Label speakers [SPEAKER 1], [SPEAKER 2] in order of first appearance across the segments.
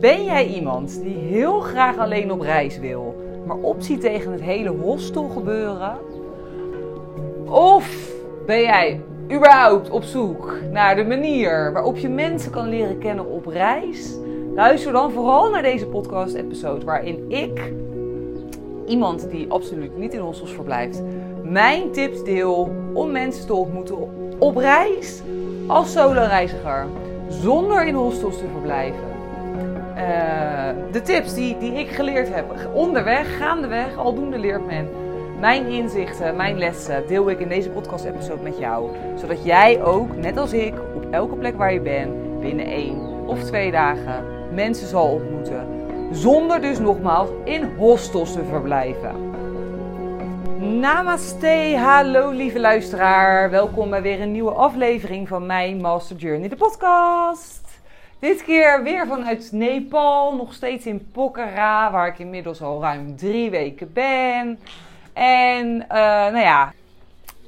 [SPEAKER 1] Ben jij iemand die heel graag alleen op reis wil, maar opziet tegen het hele hostel gebeuren? Of ben jij überhaupt op zoek naar de manier waarop je mensen kan leren kennen op reis? Luister dan vooral naar deze podcast-episode waarin ik, iemand die absoluut niet in hostels verblijft, mijn tips deel om mensen te ontmoeten op reis als solo-reiziger, zonder in hostels te verblijven. Uh, de tips die, die ik geleerd heb onderweg, gaandeweg, aldoende leert men. Mijn inzichten, mijn lessen deel ik in deze podcast-episode met jou. Zodat jij ook, net als ik, op elke plek waar je bent, binnen één of twee dagen mensen zal ontmoeten. Zonder dus nogmaals in hostels te verblijven. Namaste, hallo lieve luisteraar. Welkom bij weer een nieuwe aflevering van mijn Master Journey, de podcast. Dit keer weer vanuit Nepal, nog steeds in Pokhara, waar ik inmiddels al ruim drie weken ben. En uh, nou ja,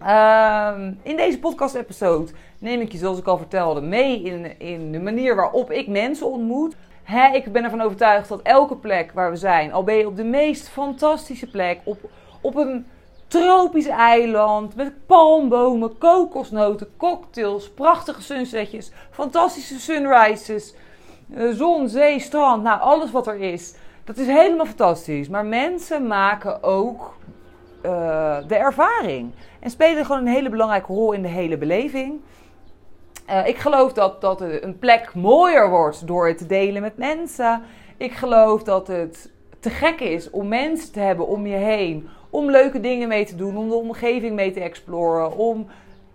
[SPEAKER 1] uh, in deze podcast-episode neem ik je, zoals ik al vertelde, mee in, in de manier waarop ik mensen ontmoet. Ik ben ervan overtuigd dat elke plek waar we zijn, al ben je op de meest fantastische plek, op, op een tropisch eiland met palmbomen, kokosnoten, cocktails, prachtige sunsetjes, fantastische sunrises, eh, zon, zee, strand, nou alles wat er is. Dat is helemaal fantastisch. Maar mensen maken ook uh, de ervaring en spelen gewoon een hele belangrijke rol in de hele beleving. Uh, ik geloof dat, dat een plek mooier wordt door het te delen met mensen. Ik geloof dat het te gek is om mensen te hebben om je heen om leuke dingen mee te doen, om de omgeving mee te exploren, om,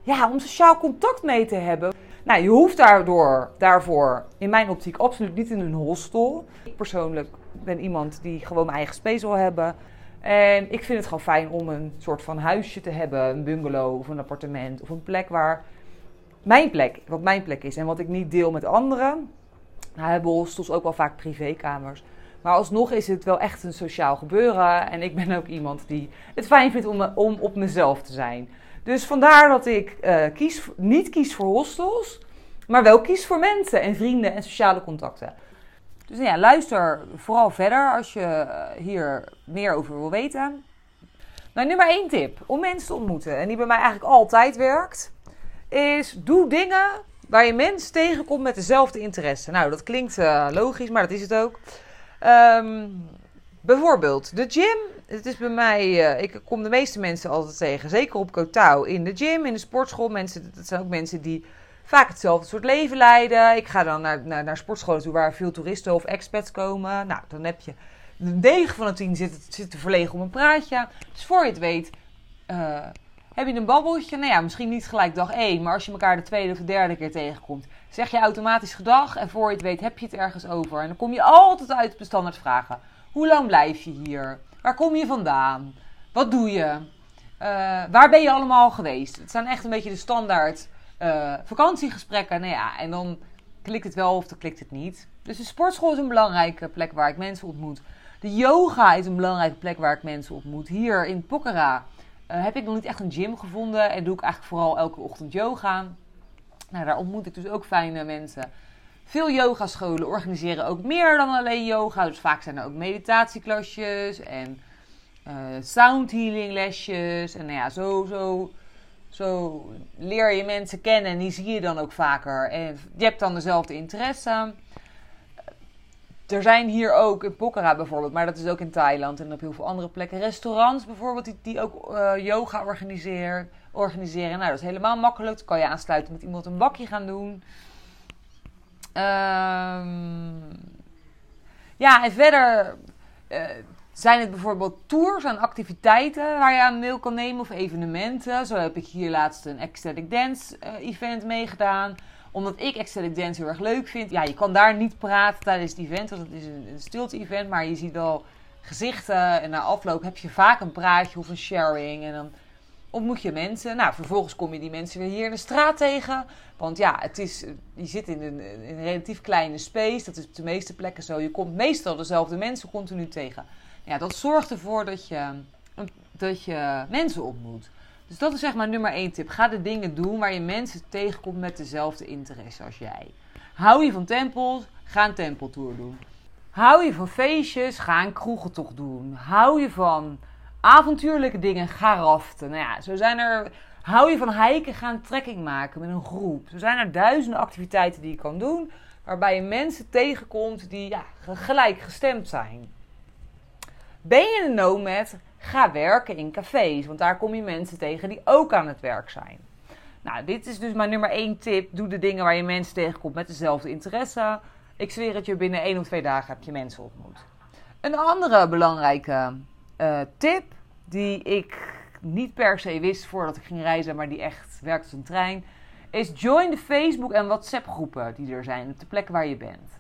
[SPEAKER 1] ja, om sociaal contact mee te hebben. Nou, je hoeft daardoor, daarvoor in mijn optiek absoluut niet in een hostel. Ik persoonlijk ben iemand die gewoon mijn eigen space wil hebben. En ik vind het gewoon fijn om een soort van huisje te hebben, een bungalow of een appartement of een plek waar mijn plek, wat mijn plek is en wat ik niet deel met anderen. Nou hebben hostels ook wel vaak privékamers. Maar alsnog is het wel echt een sociaal gebeuren. En ik ben ook iemand die het fijn vindt om, om op mezelf te zijn. Dus vandaar dat ik uh, kies, niet kies voor hostels, maar wel kies voor mensen en vrienden en sociale contacten. Dus nou ja, luister vooral verder als je eh, hier meer over wil weten. Nou, nummer één tip om mensen te ontmoeten, en die bij mij eigenlijk altijd werkt, is doe dingen waar je mensen tegenkomt met dezelfde interesse. Nou, dat klinkt uh, logisch, maar dat is het ook. Um, bijvoorbeeld de gym. Het is bij mij, uh, ik kom de meeste mensen altijd tegen, zeker op Kotau, in de gym, in de sportschool. Mensen, dat zijn ook mensen die vaak hetzelfde soort leven leiden. Ik ga dan naar, naar, naar sportscholen toe waar veel toeristen of expats komen. Nou, dan heb je de 9 van de 10 zit, te verlegen om een praatje. Dus voor je het weet, uh, heb je een babbeltje. Nou ja, misschien niet gelijk dag 1, maar als je elkaar de tweede of de derde keer tegenkomt, zeg je automatisch gedag en voor je het weet heb je het ergens over. En dan kom je altijd uit op de standaard vragen. Hoe lang blijf je hier? Waar kom je vandaan? Wat doe je? Uh, waar ben je allemaal geweest? Het zijn echt een beetje de standaard uh, vakantiegesprekken. Nou ja, en dan klikt het wel of dan klikt het niet. Dus de sportschool is een belangrijke plek waar ik mensen ontmoet. De yoga is een belangrijke plek waar ik mensen ontmoet. Hier in Pokhara uh, heb ik nog niet echt een gym gevonden en doe ik eigenlijk vooral elke ochtend yoga. Nou, daar ontmoet ik dus ook fijne mensen. Veel yogascholen organiseren ook meer dan alleen yoga. Dus vaak zijn er ook meditatieklasjes en uh, sound healing lesjes. En nou ja, zo, zo, zo leer je mensen kennen en die zie je dan ook vaker. En je hebt dan dezelfde interesse. Er zijn hier ook in Pokhara bijvoorbeeld, maar dat is ook in Thailand en op heel veel andere plekken. Restaurants bijvoorbeeld die, die ook uh, yoga organiseren organiseren. Nou, dat is helemaal makkelijk. Dan kan je aansluiten met iemand een bakje gaan doen. Um, ja, en verder uh, zijn het bijvoorbeeld tours en activiteiten waar je aan deel kan nemen of evenementen. Zo heb ik hier laatst een ecstatic dance uh, event meegedaan omdat ik ecstatic dance heel erg leuk vind. Ja, je kan daar niet praten tijdens het event, want het is een, een stilte event. Maar je ziet wel gezichten en na afloop heb je vaak een praatje of een sharing. En dan ontmoet je mensen. Nou, vervolgens kom je die mensen weer hier in de straat tegen. Want ja, het is, je zit in een, in een relatief kleine space. Dat is op de meeste plekken zo. Je komt meestal dezelfde mensen continu tegen. Ja, dat zorgt ervoor dat je, dat je mensen ontmoet. Dus dat is zeg maar nummer één tip. Ga de dingen doen waar je mensen tegenkomt met dezelfde interesse als jij. Hou je van tempels? Ga een tempeltour doen. Hou je van feestjes? Ga een kroegentocht doen. Hou je van avontuurlijke dingen? Ga raften. Nou ja, zo zijn er... Hou je van hiken? Ga een trekking maken met een groep. Zo zijn er duizenden activiteiten die je kan doen... waarbij je mensen tegenkomt die ja, gelijk gestemd zijn. Ben je een nomad? Ga werken in cafés, want daar kom je mensen tegen die ook aan het werk zijn. Nou, dit is dus mijn nummer één tip. Doe de dingen waar je mensen tegenkomt met dezelfde interesse. Ik zweer het je, binnen één of twee dagen heb je mensen ontmoet. Een andere belangrijke uh, tip, die ik niet per se wist voordat ik ging reizen, maar die echt werkt als een trein, is join de Facebook en WhatsApp groepen die er zijn op de plek waar je bent.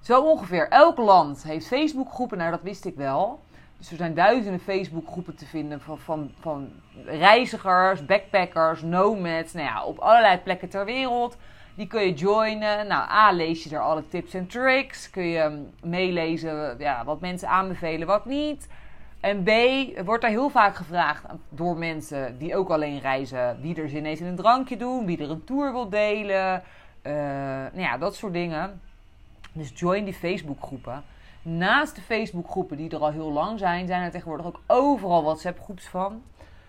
[SPEAKER 1] Zo ongeveer elk land heeft Facebook groepen, nou dat wist ik wel. Dus er zijn duizenden Facebook-groepen te vinden van, van, van reizigers, backpackers, nomads, nou ja, op allerlei plekken ter wereld. Die kun je joinen. Nou, A, lees je er alle tips en tricks. Kun je mm, meelezen ja, wat mensen aanbevelen, wat niet. En B, wordt er heel vaak gevraagd door mensen die ook alleen reizen, wie er zin heeft in een drankje doen, wie er een tour wil delen. Uh, nou ja, dat soort dingen. Dus join die Facebook-groepen naast de Facebookgroepen die er al heel lang zijn, zijn er tegenwoordig ook overal WhatsApp-groeps van.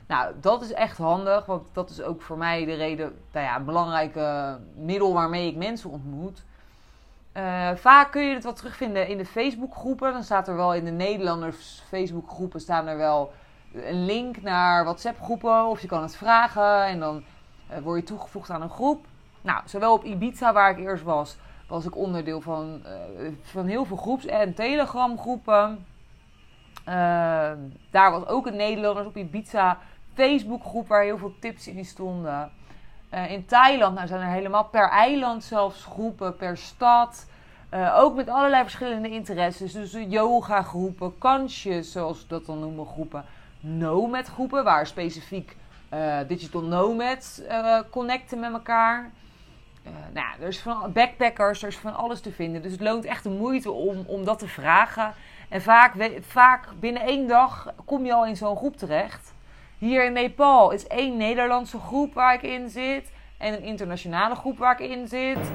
[SPEAKER 1] Nou, dat is echt handig, want dat is ook voor mij de reden, nou ja, een belangrijke middel waarmee ik mensen ontmoet. Uh, vaak kun je het wat terugvinden in de Facebookgroepen. Dan staat er wel in de Nederlanders Facebookgroepen staan er wel een link naar WhatsApp-groepen. Of je kan het vragen en dan uh, word je toegevoegd aan een groep. Nou, zowel op Ibiza, waar ik eerst was, was ik onderdeel van, uh, van heel veel groeps- en telegramgroepen. Uh, daar was ook een Nederlanders op Ibiza Facebookgroep waar heel veel tips in stonden. Uh, in Thailand nou zijn er helemaal per eiland zelfs groepen, per stad. ook met allerlei verschillende interesses. Dus yoga groepen, kansjes zoals we dat dan noemen groepen. Nomad groepen waar specifiek digital nomads connecten met elkaar. Uh, nou er is van backpackers, er is van alles te vinden. Dus het loont echt de moeite om, om dat te vragen. En vaak, vaak binnen één dag kom je al in zo'n groep terecht. Hier in Nepal is één Nederlandse groep waar ik in zit. En een internationale groep waar ik in zit.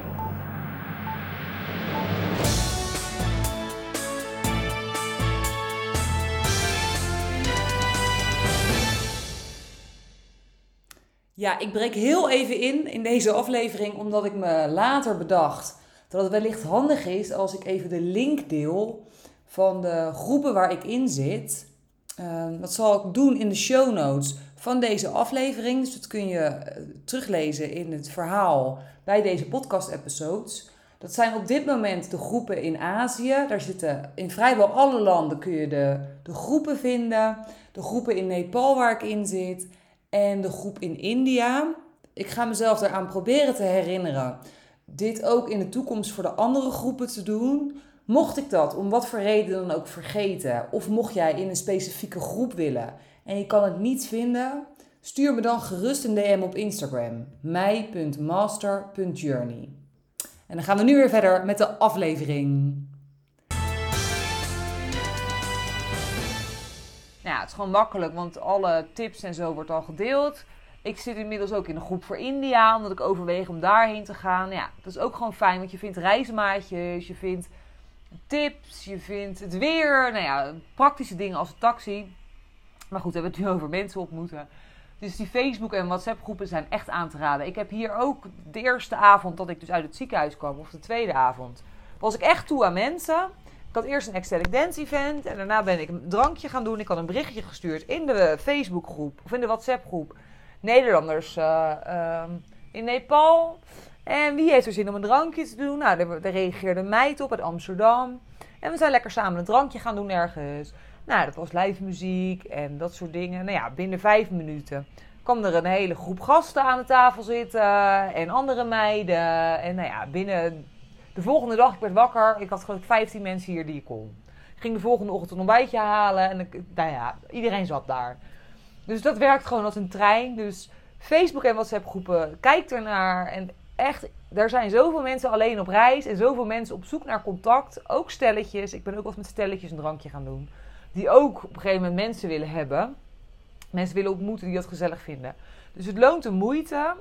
[SPEAKER 1] Ja, ik breek heel even in in deze aflevering, omdat ik me later bedacht dat het wellicht handig is als ik even de link deel van de groepen waar ik in zit. Uh, dat zal ik doen in de show notes van deze aflevering. Dus dat kun je eh, teruglezen in het verhaal bij deze podcast-episodes. Dat zijn op dit moment de groepen in Azië. Daar zitten in vrijwel alle landen kun je de, de groepen vinden. De groepen in Nepal waar ik in zit en de groep in India. Ik ga mezelf eraan proberen te herinneren dit ook in de toekomst voor de andere groepen te doen. Mocht ik dat om wat voor reden dan ook vergeten, of mocht jij in een specifieke groep willen en je kan het niet vinden, stuur me dan gerust een DM op Instagram, mij.master.journey. En dan gaan we nu weer verder met de aflevering. Nou ja, het is gewoon makkelijk, want alle tips en zo wordt al gedeeld. Ik zit inmiddels ook in een groep voor India, omdat ik overweeg om daarheen te gaan. Ja, dat is ook gewoon fijn, want je vindt reismaatjes, je vindt tips, je vindt het weer. Nou ja, praktische dingen als een taxi. Maar goed, we hebben het nu over mensen ontmoeten. Dus die Facebook- en WhatsApp-groepen zijn echt aan te raden. Ik heb hier ook de eerste avond dat ik dus uit het ziekenhuis kwam, of de tweede avond, was ik echt toe aan mensen. Ik had eerst een Ecstatic Dance event en daarna ben ik een drankje gaan doen. Ik had een berichtje gestuurd in de Facebookgroep of in de WhatsApp-groep. Nederlanders uh, uh, in Nepal. En wie heeft er zin om een drankje te doen? Nou, daar, daar reageerde een meid op uit Amsterdam. En we zijn lekker samen een drankje gaan doen ergens. Nou, dat was live muziek en dat soort dingen. Nou ja, binnen vijf minuten kwam er een hele groep gasten aan de tafel zitten. En andere meiden. En nou ja, binnen de volgende dag, ik werd wakker. Ik had geloof ik 15 mensen hier die ik kon. Ik ging de volgende ochtend een ontbijtje halen. En ik, nou ja, iedereen zat daar. Dus dat werkt gewoon als een trein. Dus Facebook en WhatsApp groepen, kijk ernaar. En echt, er zijn zoveel mensen alleen op reis en zoveel mensen op zoek naar contact. Ook stelletjes. Ik ben ook wel eens met stelletjes een drankje gaan doen. Die ook op een gegeven moment mensen willen hebben. Mensen willen ontmoeten die dat gezellig vinden. Dus het loont de moeite.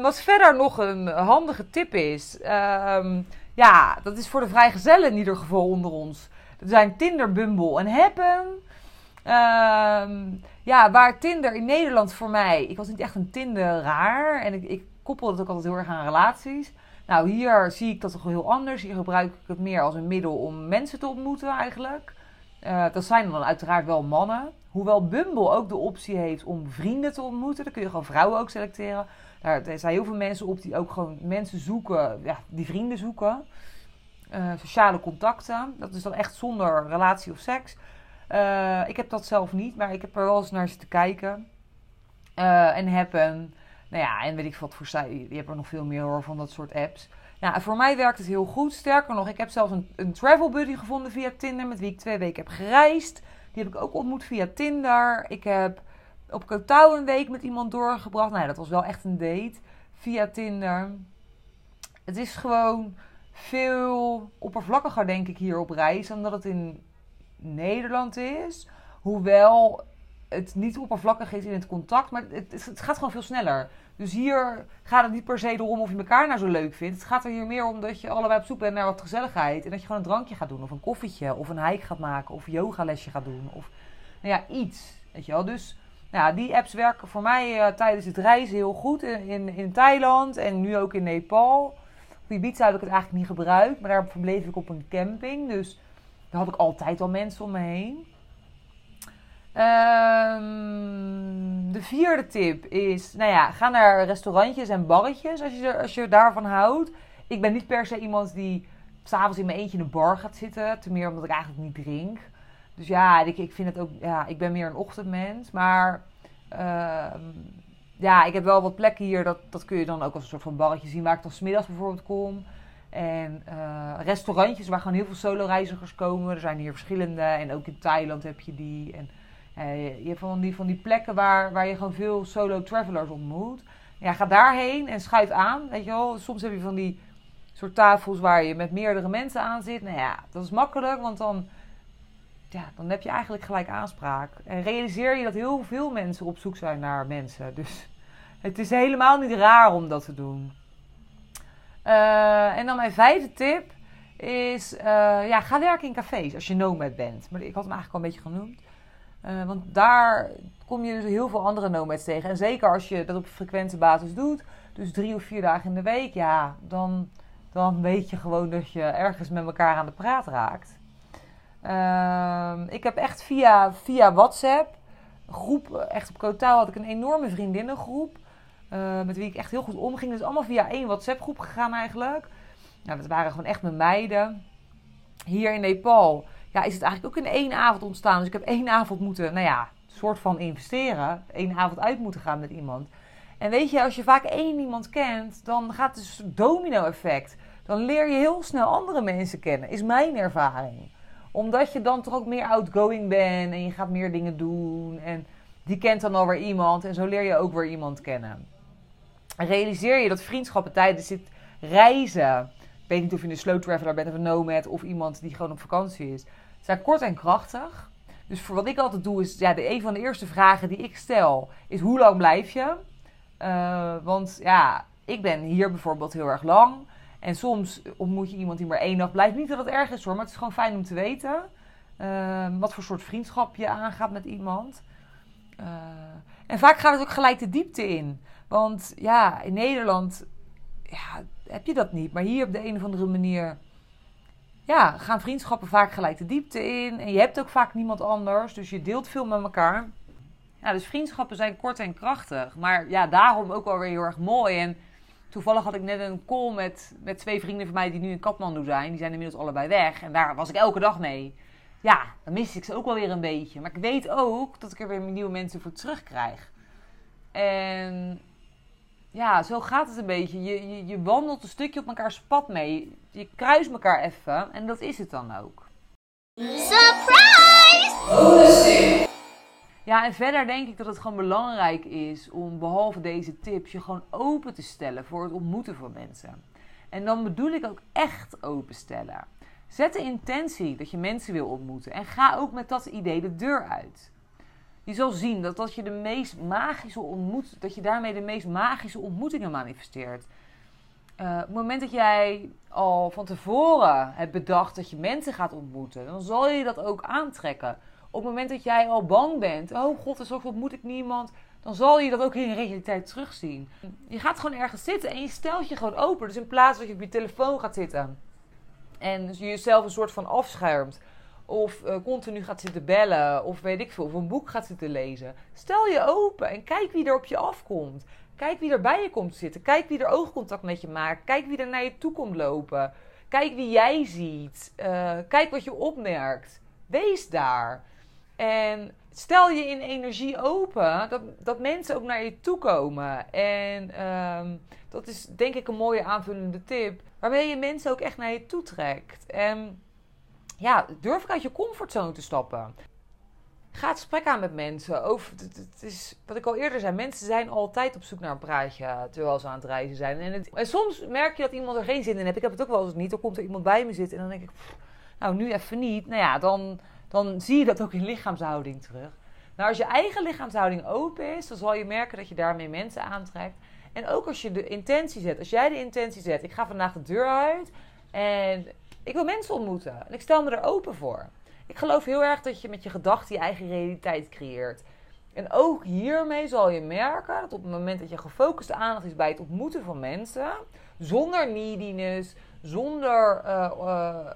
[SPEAKER 1] Wat verder nog een handige tip is. Uh, ja, dat is voor de vrijgezellen in ieder geval onder ons. Er zijn Tinder, Bumble en Happen. Ehm, ja, waar Tinder in Nederland voor mij... Ik was niet echt een Tinder raar. En ik, ik koppel het ook altijd heel erg aan relaties. Nou, hier zie ik dat toch heel anders. Hier gebruik ik het meer als een middel om mensen te ontmoeten eigenlijk. Uh, dat zijn dan uiteraard wel mannen. Hoewel Bumble ook de optie heeft om vrienden te ontmoeten. Dan kun je gewoon vrouwen ook selecteren. Daar, er zijn heel veel mensen op die ook gewoon mensen zoeken, ja, die vrienden zoeken. Uh, sociale contacten. Dat is dan echt zonder relatie of seks. Uh, ik heb dat zelf niet, maar ik heb er wel eens naar zitten kijken. Uh, en heb een, nou ja, en weet ik wat voor zij. Je hebt er nog veel meer hoor van dat soort apps. Ja, voor mij werkt het heel goed. Sterker nog, ik heb zelfs een, een travel buddy gevonden via Tinder, met wie ik twee weken heb gereisd. Die heb ik ook ontmoet via Tinder. Ik heb op Kotau een week met iemand doorgebracht. Nou dat was wel echt een date via Tinder. Het is gewoon veel oppervlakkiger, denk ik, hier op reis dan dat het in Nederland is. Hoewel het niet oppervlakkig is in het contact, maar het, het, gaat gewoon veel sneller. Dus hier gaat het niet per se erom of je elkaar nou zo leuk vindt. Het gaat er hier meer om dat je allebei op zoek bent naar wat gezelligheid. En dat je gewoon een drankje gaat doen, of een koffietje, of een hike gaat maken, of yogalesje gaat doen. Of nou ja, iets. Weet je wel. Dus nou, die apps werken voor mij uh, tijdens het reizen heel goed. In, in, Thailand en nu ook in Nepal. Op Ibiza heb ik het eigenlijk niet gebruikt, maar daar verbleef ik op een camping. Dus daar had ik altijd al mensen om me heen. Um, de vierde tip is, nou ja, ga naar restaurantjes en barretjes als je, als je daarvan houdt. Ik ben niet per se iemand die s'avonds in mijn eentje in een bar gaat zitten. Ten meer omdat ik eigenlijk niet drink. Dus ja, ik, ik vind het ook, ja, ik ben meer een ochtendmens. Maar uh, ja, ik heb wel wat plekken hier, dat, dat kun je dan ook als een soort van barretje zien, waar ik dan smiddags bijvoorbeeld kom. En uh, restaurantjes waar gewoon heel veel solo-reizigers komen. Er zijn hier verschillende. En ook in Thailand heb je die. En uh, je hebt van die, van die plekken waar, waar je gewoon veel solo-travelers ontmoet. Ja, ga daarheen en schuif aan. Weet je wel, soms heb je van die soort tafels waar je met meerdere mensen aan zit. Nou ja, dat is makkelijk, want dan ja, dan heb je eigenlijk gelijk aanspraak. En realiseer je dat heel veel mensen op zoek zijn naar mensen. Dus het is helemaal niet raar om dat te doen. Uh, en dan mijn vijfde tip is: uh, ja, ga werken in cafés als je nomad bent. Maar ik had hem eigenlijk al een beetje genoemd. Uh, want daar kom je dus heel veel andere nomads tegen. En zeker als je dat op frequente basis doet, dus drie of vier dagen in de week, ja, dan, dan weet je gewoon dat je ergens met elkaar aan de praat raakt. Uh, ik heb echt via, via WhatsApp, groep, echt op Kotaal had ik een enorme vriendinnengroep. Uh, met wie ik echt heel goed omging. Dus allemaal via één WhatsApp groep gegaan eigenlijk. Nou, dat waren gewoon echt mijn meiden. Hier in Nepal ja, is het eigenlijk ook in één avond ontstaan. Dus ik heb één avond moeten, nou ja, soort van investeren. Eén avond uit moeten gaan met iemand. En weet je, als je vaak één iemand kent, dan gaat het dus domino-effect. Dan leer je heel snel andere mensen kennen, is mijn ervaring omdat je dan toch ook meer outgoing bent en je gaat meer dingen doen. En die kent dan alweer iemand en zo leer je ook weer iemand kennen. En realiseer je dat vriendschappen tijdens dit reizen. Ik weet niet of je een slow traveler bent of een nomad of iemand die gewoon op vakantie is. Zijn kort en krachtig. Dus voor wat ik altijd doe is, ja, de, een van de eerste vragen die ik stel is hoe lang blijf je? Uh, want ja, ik ben hier bijvoorbeeld heel erg lang. En soms ontmoet je iemand die maar één dag blijft. Niet dat het erg is hoor, maar het is gewoon fijn om te weten. Uh, wat voor soort vriendschap je aangaat met iemand. Uh, en vaak gaat het ook gelijk de diepte in. Want ja, in Nederland ja, heb je dat niet. Maar hier op de een of andere manier ja, gaan vriendschappen vaak gelijk de diepte in. En je hebt ook vaak niemand anders. Dus je deelt veel met elkaar. Ja, dus vriendschappen zijn kort en krachtig. Maar ja, daarom ook wel weer heel erg mooi. En Toevallig had ik net een call met, met twee vrienden van mij die nu in Kathmandu zijn. Die zijn inmiddels allebei weg. En daar was ik elke dag mee. Ja, dan mis ik ze ook wel weer een beetje. Maar ik weet ook dat ik er weer nieuwe mensen voor terugkrijg. En ja, zo gaat het een beetje. Je, je, je wandelt een stukje op elkaars pad mee. Je kruist elkaar even. En dat is het dan ook. Surprise! Ja, en verder denk ik dat het gewoon belangrijk is om behalve deze tips je gewoon open te stellen voor het ontmoeten van mensen. En dan bedoel ik ook echt openstellen. Zet de intentie dat je mensen wil ontmoeten en ga ook met dat idee de deur uit. Je zal zien dat dat je de meest magische ontmoet, dat je daarmee de meest magische ontmoetingen manifesteert. op het moment dat jij al van tevoren hebt bedacht dat je mensen gaat ontmoeten, dan zal je dat ook aantrekken. Op het moment dat jij al bang bent, oh god, er ontmoet ik niemand, dan zal je dat ook in de realiteit terugzien. Je gaat gewoon ergens zitten en je stelt je gewoon open. Dus in plaats dat je op je telefoon gaat zitten en dus je jezelf een soort van afschermt, of uh, continu gaat zitten bellen, of weet ik veel, of een boek gaat zitten lezen, stel je open en kijk wie er op je afkomt. Kijk wie er bij je komt zitten. Kijk wie er oogcontact met je maakt. Kijk wie er naar je toe komt lopen. Kijk wie jij ziet. Uh, kijk wat je opmerkt. Wees daar. En stel je in energie open, dat, dat mensen ook naar je toe komen. En um, dat is denk ik een mooie aanvullende tip. Waarmee je mensen ook echt naar je toe trekt. En ja, durf ik uit je comfortzone te stappen. Ga het gesprek aan met mensen. Over, het, is, wat ik al eerder zei, mensen zijn altijd op zoek naar een praatje terwijl ze aan het reizen zijn. En, en soms merk je dat iemand er geen zin in heeft. Ik heb het ook wel eens niet. Dan komt er iemand bij me zitten en dan denk ik, nou nu even niet. Nou ja, dan, dan zie je dat ook in lichaamshouding terug. Nou, als je eigen lichaamshouding open is, dan zal je merken dat je daarmee mensen aantrekt. En ook als je de intentie zet. Als jij de intentie zet, ik ga vandaag de deur uit en ik wil mensen ontmoeten. En ik stel me er open voor. Ik geloof heel erg dat je met je gedachten je eigen realiteit creëert. En ook hiermee zal je merken dat op het moment dat je gefocuste aandacht is bij het ontmoeten van mensen, zonder neediness, zonder uh,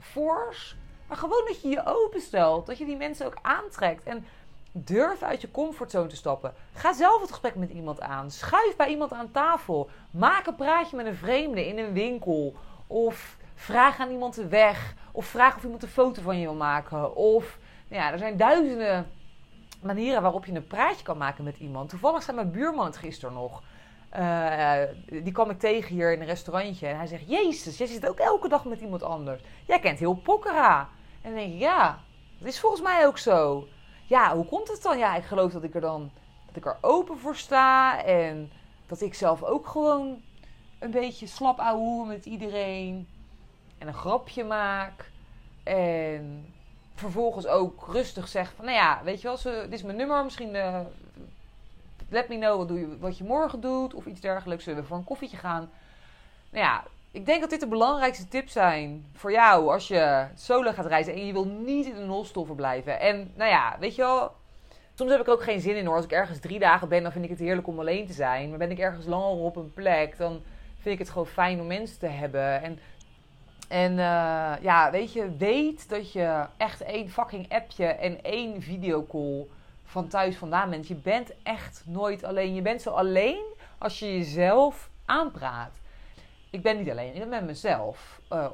[SPEAKER 1] force, maar gewoon dat je je openstelt, dat je die mensen ook aantrekt. En durf uit je comfortzone te stappen. Ga zelf het gesprek met iemand aan. Schuif bij iemand aan tafel. Maak een praatje met een vreemde in een winkel. Of vraag aan iemand de weg. Of vraag of iemand een foto van je wil maken. Of, nou ja, er zijn duizenden manieren waarop je een praatje kan maken met iemand. Toevallig zei mijn buurman het gisteren nog. Uh, die kwam ik tegen hier in een restaurantje. En hij zegt: Jezus, jij zit ook elke dag met iemand anders. Jij kent heel Pokkera. En denk ik: Ja, dat is volgens mij ook zo. Ja, hoe komt het dan? Ja, ik geloof dat ik er dan dat ik er open voor sta. En dat ik zelf ook gewoon een beetje slap ouwe met iedereen en een grapje maak. En vervolgens ook rustig zeg van, nou ja, weet je wel, zo, dit is mijn nummer, misschien uh, let me know wat, doe je, wat je morgen doet of iets dergelijks. Zullen we voor een koffietje gaan? Nou ja, ik denk dat dit de belangrijkste tips zijn voor jou als je solo gaat reizen en je wil niet in een hostel verblijven. En nou ja, weet je wel, soms heb ik ook geen zin in hoor. Als ik ergens drie dagen ben, dan vind ik het heerlijk om alleen te zijn. Maar ben ik ergens langer op een plek, dan vind ik het gewoon fijn om mensen te hebben. En en uh, ja, weet je, weet dat je echt één fucking appje en één videocall van thuis vandaan bent. Je bent echt nooit alleen. Je bent zo alleen als je jezelf aanpraat. Ik ben niet alleen, ik ben met mezelf uh,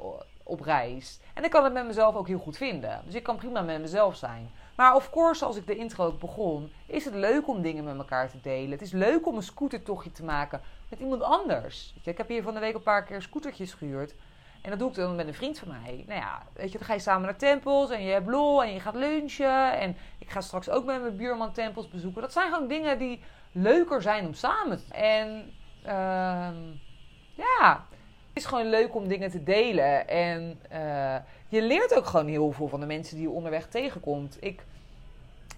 [SPEAKER 1] op reis. En ik kan het met mezelf ook heel goed vinden. Dus ik kan prima met mezelf zijn. Maar of course, als ik de intro ook begon, is het leuk om dingen met elkaar te delen. Het is leuk om een scootertochtje te maken met iemand anders. Ik heb hier van de week een paar keer scootertjes gehuurd. En dat doe ik dan met een vriend van mij. Nou ja, weet je, dan ga je samen naar tempels en je hebt lol en je gaat lunchen. En ik ga straks ook met mijn buurman tempels bezoeken. Dat zijn gewoon dingen die leuker zijn om samen te En uh, ja, het is gewoon leuk om dingen te delen. En uh, je leert ook gewoon heel veel van de mensen die je onderweg tegenkomt. Ik,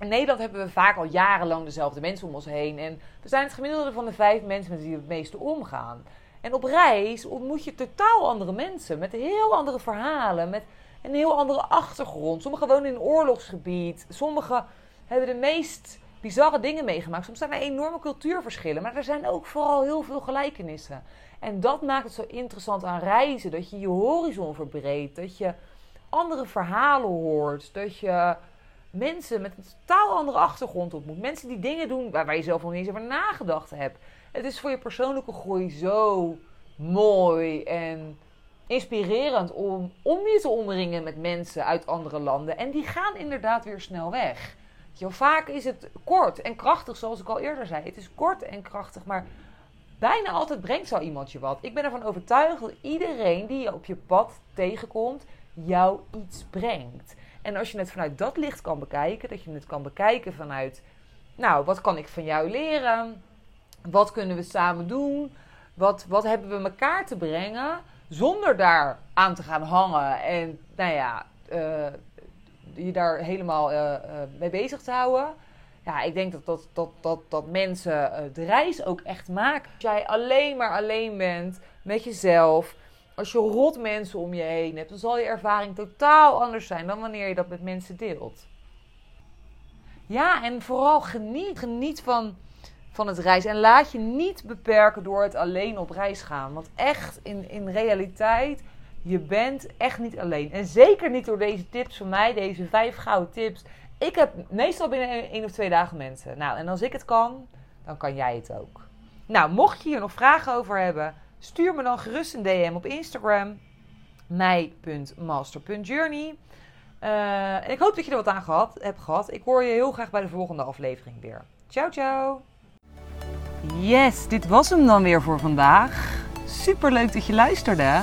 [SPEAKER 1] in Nederland hebben we vaak al jarenlang dezelfde mensen om ons heen. En we zijn het gemiddelde van de vijf mensen met wie we het meeste omgaan. En op reis ontmoet je totaal andere mensen met heel andere verhalen, met een heel andere achtergrond. Sommigen wonen in een oorlogsgebied, sommigen hebben de meest bizarre dingen meegemaakt. Soms zijn er enorme cultuurverschillen, maar er zijn ook vooral heel veel gelijkenissen. En dat maakt het zo interessant aan reizen, dat je je horizon verbreedt, dat je andere verhalen hoort, dat je mensen met een totaal andere achtergrond ontmoet. Mensen die dingen doen waar, waar je zelf nog niet eens over nagedacht hebt. Het is voor je persoonlijke groei zo mooi en inspirerend om, om je te omringen met mensen uit andere landen. En die gaan inderdaad weer snel weg. Vaak is het kort en krachtig, zoals ik al eerder zei. Het is kort en krachtig, maar bijna altijd brengt zo iemand je wat. Ik ben ervan overtuigd dat iedereen die je op je pad tegenkomt, jou iets brengt. En als je het vanuit dat licht kan bekijken, dat je het kan bekijken vanuit, nou, wat kan ik van jou leren? Wat kunnen we samen doen? Wat, wat hebben we elkaar te brengen? Zonder daar aan te gaan hangen en, nou ja, uh, je daar helemaal uh, uh, mee bezig te houden. Ja, ik denk dat, dat, dat, dat, dat mensen de reis ook echt maken. Als jij alleen maar alleen bent, met jezelf. Als je rot mensen om je heen hebt, dan zal je ervaring totaal anders zijn dan wanneer je dat met mensen deelt. Ja, en vooral geniet. Geniet van, van het reis. En laat je niet beperken door het alleen op reis gaan. Want echt, in, in realiteit, je bent echt niet alleen. En zeker niet door deze tips van mij, deze vijf gouden tips. Ik heb meestal binnen één of twee dagen mensen. Nou, en als ik het kan, dan kan jij het ook. Nou, mocht je hier nog vragen over hebben, stuur me dan gerust een DM op Instagram. mij.master.journey. Uh, en ik hoop dat je er wat aan gehad, hebt gehad. Ik hoor je heel graag bij de volgende aflevering weer. Ciao, ciao. Yes, dit was hem dan weer voor vandaag. Super leuk dat je luisterde.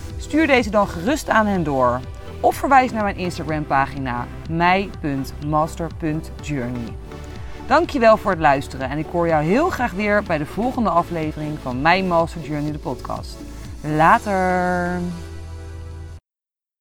[SPEAKER 1] stuur deze dan gerust aan hen door. Of verwijs naar mijn Instagram pagina mij.master.journey. Dankjewel voor het luisteren en ik hoor jou heel graag weer bij de volgende aflevering van Mijn Master Journey de podcast. Later!